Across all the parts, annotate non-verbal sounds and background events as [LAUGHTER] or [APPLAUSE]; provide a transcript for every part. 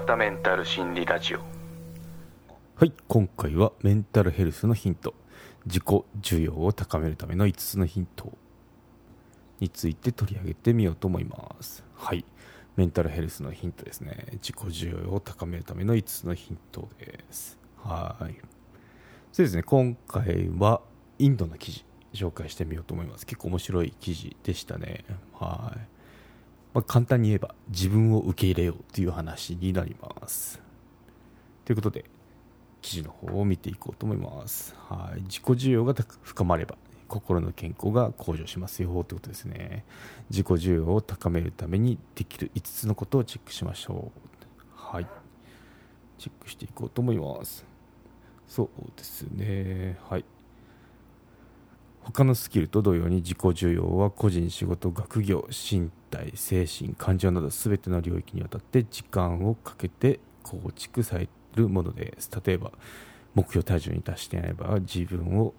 田メンタル心理ラジオ。はい今回はメンタルヘルスのヒント。自己需要を高めるための5つのヒントについて取り上げてみようと思います。はいメンタルヘルスのヒントですね。自己需要を高めるための5つのヒントです。はい。そうですね。今回はインドの記事紹介してみようと思います。結構面白い記事でしたね。はい。まあ、簡単に言えば自分を受け入れようという話になります。ということで記事の方を見ていこうと思います。はい。自己需要が深まれば心の健康が向上しますよということですね。自己需要を高めるためにできる5つのことをチェックしましょう。はい。チェックしていこうと思います。そうですね。はい。他のスキルと同様に自己需要は個人仕事学業身体精神感情など全ての領域にわたって時間をかけて構築されるものです。例えば目標体重に達していない場合は自分を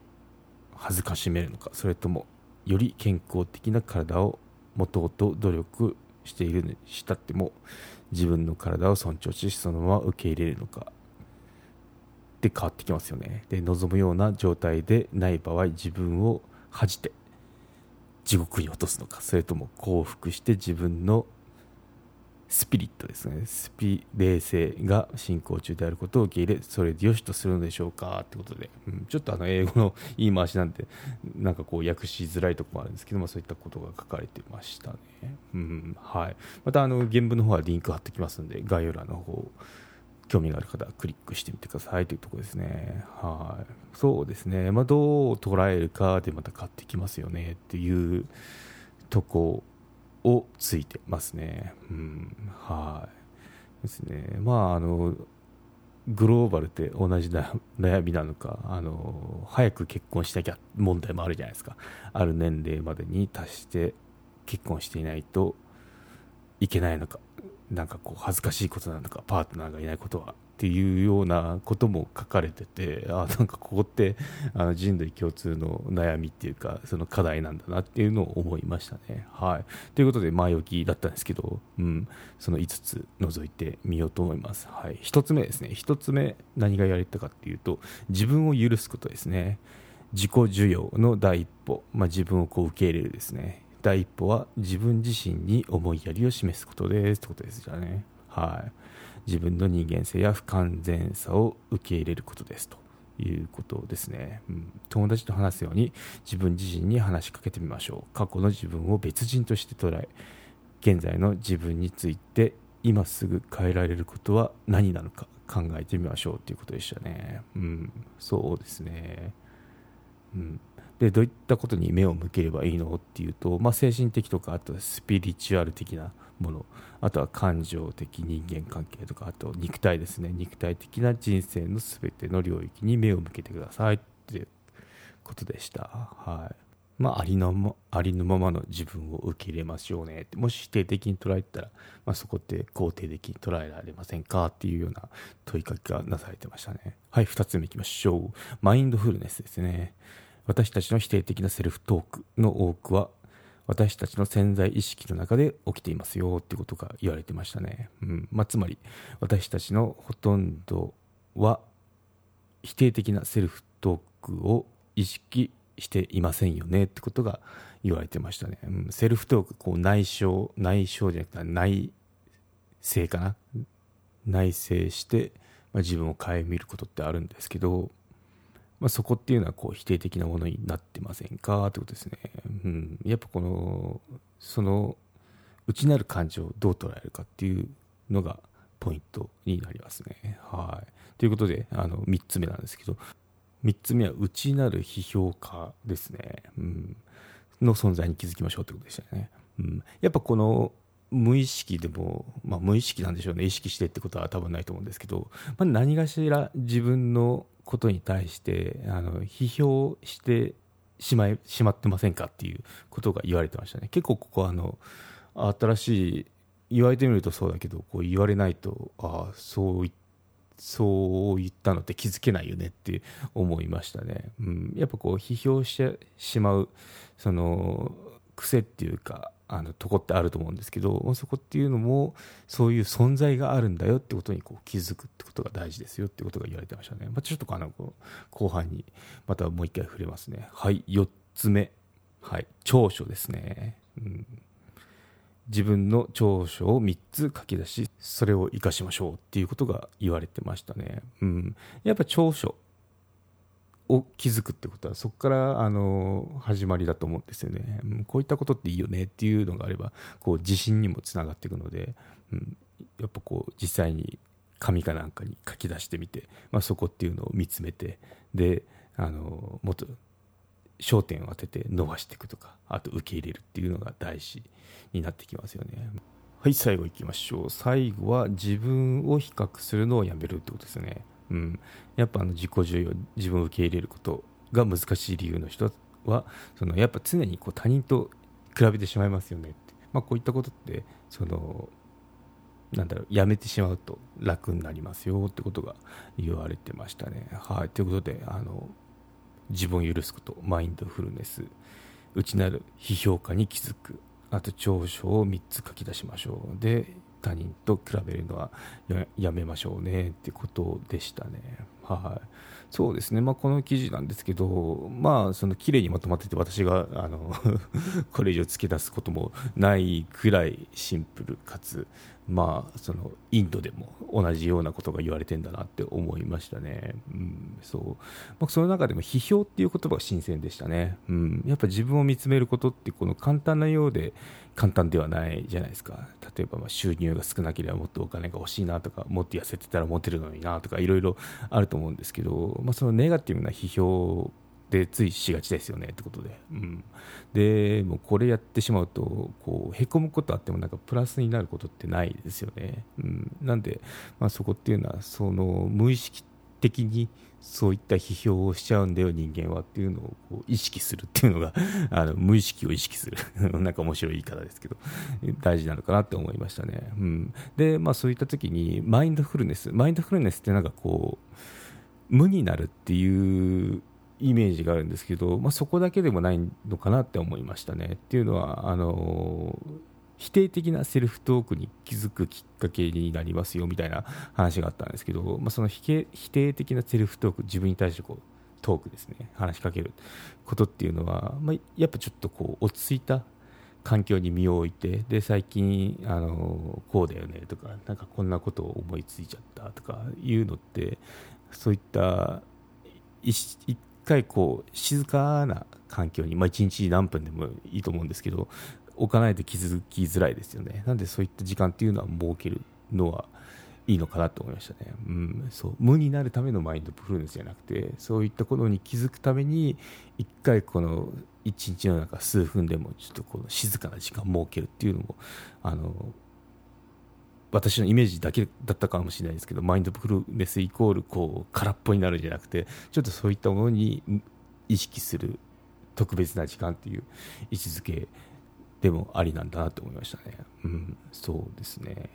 恥ずかしめるのかそれともより健康的な体を持とうと努力しているにしたっても自分の体を尊重しそのまま受け入れるのか。って変わってきますよね。で望むような状態でない場合自分を恥じて地獄に落とすのかそれとも幸福して自分のスピリットですね。スピ冷静が進行中であることを受け入れそれでよしとするのでしょうかってことで、うん、ちょっとあの英語の言い回しなんでなんかこう訳しづらいところもあるんですけどもそういったことが書かれてましたね、うんはい、またあの原文の方はリンク貼ってきますので概要欄の方興味がある方はクリックしてみてくださいというところですね。はい。そうですね。まあ、どう捉えるかでまた変わってきますよねっていうとこをついてますね。うん。はい。ですね。まあ、あの、グローバルって同じ悩みなのか、あの、早く結婚しなきゃ問題もあるじゃないですか。ある年齢までに達して結婚していないといけないのか。なんかこう恥ずかしいことなのかパートナーがいないことはっていうようなことも書かれててあなんかここってあの人類共通の悩みっていうかその課題なんだなっていうのを思いましたね。はい、ということで前置きだったんですけど、うん、その5つ除いてみようと思います。はい、1つ目ですね1つ目何がやれたかっていうと自分を許すことですね。自己需要の第一歩、まあ、自分をこう受け入れるですね第一歩は自分自身に思いやりを示すことですってことですじゃあね。はい。自分の人間性や不完全さを受け入れることですということですね、うん、友達と話すように自分自身に話しかけてみましょう。過去の自分を別人として捉え現在の自分について今すぐ変えられることは何なのか考えてみましょうということでしたね。うん。そうですね。うん。でどういったことに目を向ければいいのっていうと、まあ、精神的とかあとスピリチュアル的なものあとは感情的人間関係とかあと肉体ですね。肉体的な人生の全ての領域に目を向けてくださいっていうことでした。はい。まあ、ありのありのままの自分を受け入れましょうねもし否定的に捉えたら、まあ、そこって肯定的に捉えられませんかっていうような問いかけがなされてましたね。はい2つ目いきましょう。マインドフルネスですね。私たちの否定的なセルフトークの多くは私たちの潜在意識の中で起きていますよっていうことが言われてましたね、うん。まあ、つまり私たちのほとんどは否定的なセルフトークを意識していませんよねってことが言われてましたね、うん、セルフトークこう内省内省じゃなくて内省かな？内省して、まあ、自分を顧みることってあるんですけどまあ、そこっていうのはこう否定的なものになってませんか？ってことですね。うん、やっぱこのその内なる感情をどう捉えるかっていうのがポイントになりますね。はい、ということであの3つ目なんですけど3つ目は内なる批評家ですね、うん、の存在に気づきましょうってことでしたね。うん、やっぱこの無意識でも、まあ、無意識なんでしょうね。意識してってことは多分ないと思うんですけど、まあ、何かしら自分のことに対してあの批評してしまいしまってませんかっていうことが言われてましたね。結構ここあの新しい言われてみるとそうだけどこう言われないとああそうそう言ったのって気づけないよねって思いましたね、うん、やっぱこう批評してしまうその癖っていうかあのとこってあると思うんですけどそこっていうのもそういう存在があるんだよってことにこう気づくってことが大事ですよってことが言われてましたね、まあ、ちょっとあの後半にまたもう一回触れますね。はい4つ目。はい長所ですね、うん、自分の長所を3つ書き出しそれを生かしましょうっていうことが言われてましたね、うん、やっぱ長所。を気づくってことはそこからあの始まりだと思うんですよね、うん、こういったことっていいよねっていうのがあればこう自信にもつながっていくので、うん、やっぱこう実際に紙かなんかに書き出してみて、まあ、そこっていうのを見つめてであのもっと焦点を当てて伸ばしていくとかあと受け入れるっていうのが大事になってきますよね。はい最後いきましょう。最後は自分を比較するのをやめるってことですね。うん、やっぱあの自己重要自分を受け入れることが難しい理由の人はそのやっぱ常にこう他人と比べてしまいますよねって、まあ、こういったことってそのなんだろうやめてしまうと楽になりますよってことが言われてましたね。はい、ということであの自分を許すことマインドフルネス内なる批評価に気づくあと長所を3つ書き出しましょう。で他人と比べるのはやめましょうねってことでしたね。はい、そうですね、まあ、この記事なんですけど、まあ、その綺麗にまとまってて、私があの [LAUGHS] これ以上付け出すこともないくらいシンプルかつ、まあ、そのインドでも同じようなことが言われてんだなって思いましたね。うんそうまあ、その中でも批評っていう言葉が新鮮でしたね。うん、やっぱ自分を見つめることってこの簡単なようで簡単ではないじゃないですか。例えばまあ収入が少なければもっとお金が欲しいなとか、もっと痩せてたらモテるのになとか、いろいろあると思うんですけど、まあ、そのネガティブな批評でついしがちですよねってことで、うん、でもうこれやってしまうとこうへこむことあってもなんかプラスになることってないですよね、うん、なんで、まあ、そこっていうのはその無意識的にそういった批評をしちゃうんだよ人間はっていうのをこう意識するっていうのが [LAUGHS] あの無意識を意識する。[LAUGHS] なんか面白い言い方ですけど大事なのかなって思いましたね、うん、でまあそういった時にマインドフルネス。マインドフルネスってなんかこう無になるっていうイメージがあるんですけど、まあ、そこだけでもないのかなって思いましたね。っていうのはあの否定的なセルフトークに気づくきっかけになりますよみたいな話があったんですけど、まあ、その否定的なセルフトーク自分に対してこうトークですね話しかけることっていうのは、まあ、やっぱちょっとこう落ち着いた環境に身を置いてで最近あのこうだよねとかなんかこんなことを思いついちゃったとかいうのってそういった一回こう静かな環境に、まあ、1日何分でもいいと思うんですけど置かないと気づきづらいですよね。なんでそういった時間っていうのは設けるのはいいのかなと思いましたね、うん、そう。無になるためのマインドフルネスじゃなくてそういったことに気づくために一回この一日の中数分でもちょっとこの静かな時間を設けるっていうのもあの私のイメージだけだったかもしれないですけどマインドフルネスイコールこう空っぽになるんじゃなくてちょっとそういったものに意識する特別な時間っていう位置づけでもありなんだなと思いましたね。うん、そうですね。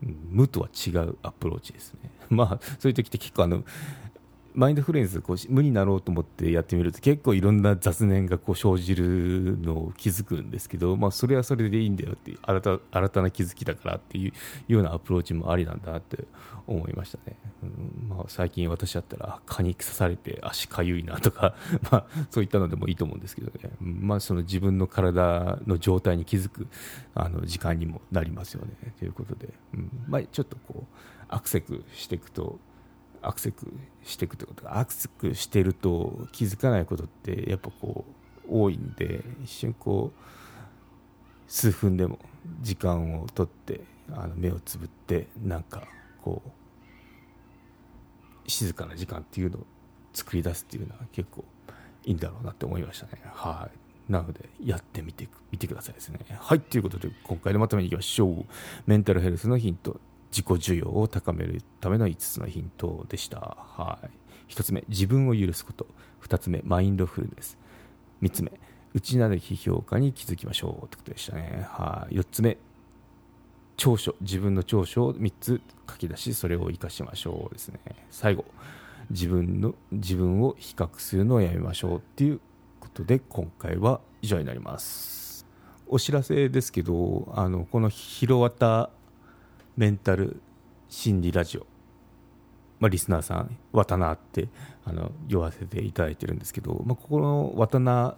無とは違うアプローチですね。[LAUGHS] まあ、そういう時って結構あの、マインドフルエンスこう無になろうと思ってやってみると結構いろんな雑念がこう生じるのを気づくんですけど、まあ、それはそれでいいんだよって新た新たな気づきだからっていうようなアプローチもありなんだなって思いましたね、うんまあ、最近私だったら蚊に刺されて足かゆいなとか、[LAUGHS] まあ、そういったのでもいいと思うんですけどね、まあ、その自分の体の状態に気づくあの時間にもなりますよね。ということで、うんまあ、ちょっとこうアクセクしていくとアクセクしていくってこと。がアクセクしてると気づかないことってやっぱこう多いんで一瞬こう数分でも時間をとってあの目をつぶってなんかこう静かな時間っていうのを作り出すっていうのは結構いいんだろうなって思いましたね。はい。なのでやってみてみてくださいですね。はい。ということで今回のまとめにいきましょう。メンタルヘルスのヒント。自己需要を高めるための5つのヒントでした。はい。1つ目、自分を許すこと。2つ目、マインドフルネス。3つ目、内なる批評価に気づきましょうってことでしたね。はい。4つ目、長所。自分の長所を3つ書き出し、それを活かしましょうですね。最後、自分の、自分を比較するのをやめましょうっていうことで、今回は以上になります。お知らせですけどあのこの「ひろわたメンタル心理ラジオ」まあ、リスナーさん、渡名ってあの呼ばせていただいてるんですけど、まあ、ここの渡名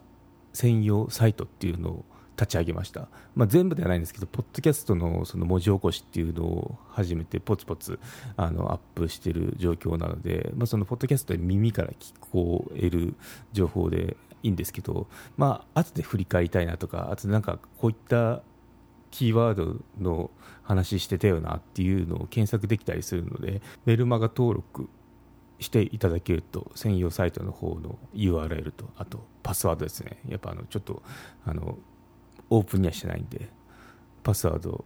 専用サイトっていうのを立ち上げました、まあ、全部ではないんですけど、ポッドキャストのその文字起こしっていうのを初めてポツポツあのアップしている状況なので、まあ、そのポッドキャストで耳から聞こえる情報でいいんですけど、まあ後で振り返りたいなとか、あとなんかこういったキーワードの話してたよなっていうのを検索できたりするのでメルマガ登録していただけると専用サイトの方の URL とあとパスワードですね。やっぱあのちょっとあのオープンにはしてないんでパスワードを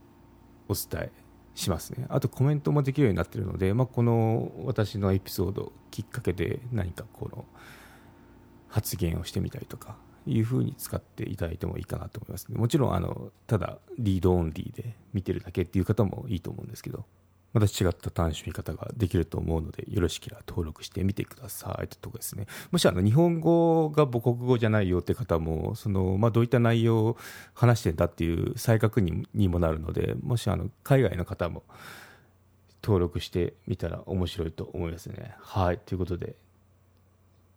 お伝えしますね。あとコメントもできるようになってるので、まあ、この私のエピソードきっかけで何かこの発言をしてみたりとかいうふうに使っていただいてもいいかなと思います、もちろんあのただリードオンリーで見てるだけっていう方もいいと思うんですけどまた違った楽しみ方ができると思うのでよろしければ登録してみてくださいというとこですね。もしあの日本語が母国語じゃないよって方もその、まあ、どういった内容を話してんだっていう再確認にもなるのでもしあの海外の方も登録してみたら面白いと思いますね。はい。ということで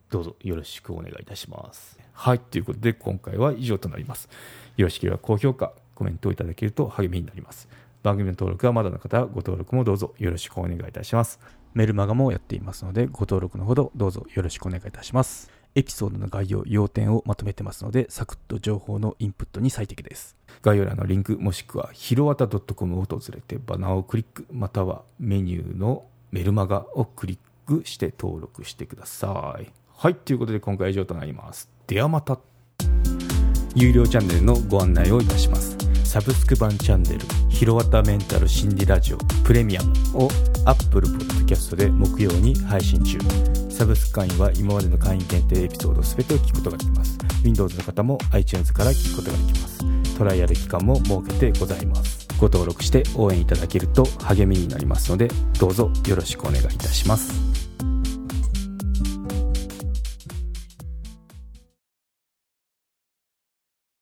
どうぞよろしくお願いいたします。はい、ということで今回は以上となります。よろしければ高評価、コメントをいただけると励みになります。番組の登録はまだの方はご登録もどうぞよろしくお願いいたします。メルマガもやっていますのでご登録のほどどうぞよろしくお願いいたします。エピソードの概要、要点をまとめてますので、サクッと情報のインプットに最適です。概要欄のリンク、もしくはひろわた .com を訪れてバナーをクリック、またはメニューのメルマガをクリックして登録してください。はい、ということで今回は以上となります。ではまた。有料チャンネルのご案内をいたします。サブスク版チャンネル、ひろわたメンタル心理ラジオプレミアムを Apple Podcast で木曜に配信中。サブスク会員は今までの会員限定エピソード全てを聞くことができます。Windows の方も iTunes から聞くことができます。トライアル期間も設けてございます。ご登録して応援いただけると励みになりますので、どうぞよろしくお願いいたします。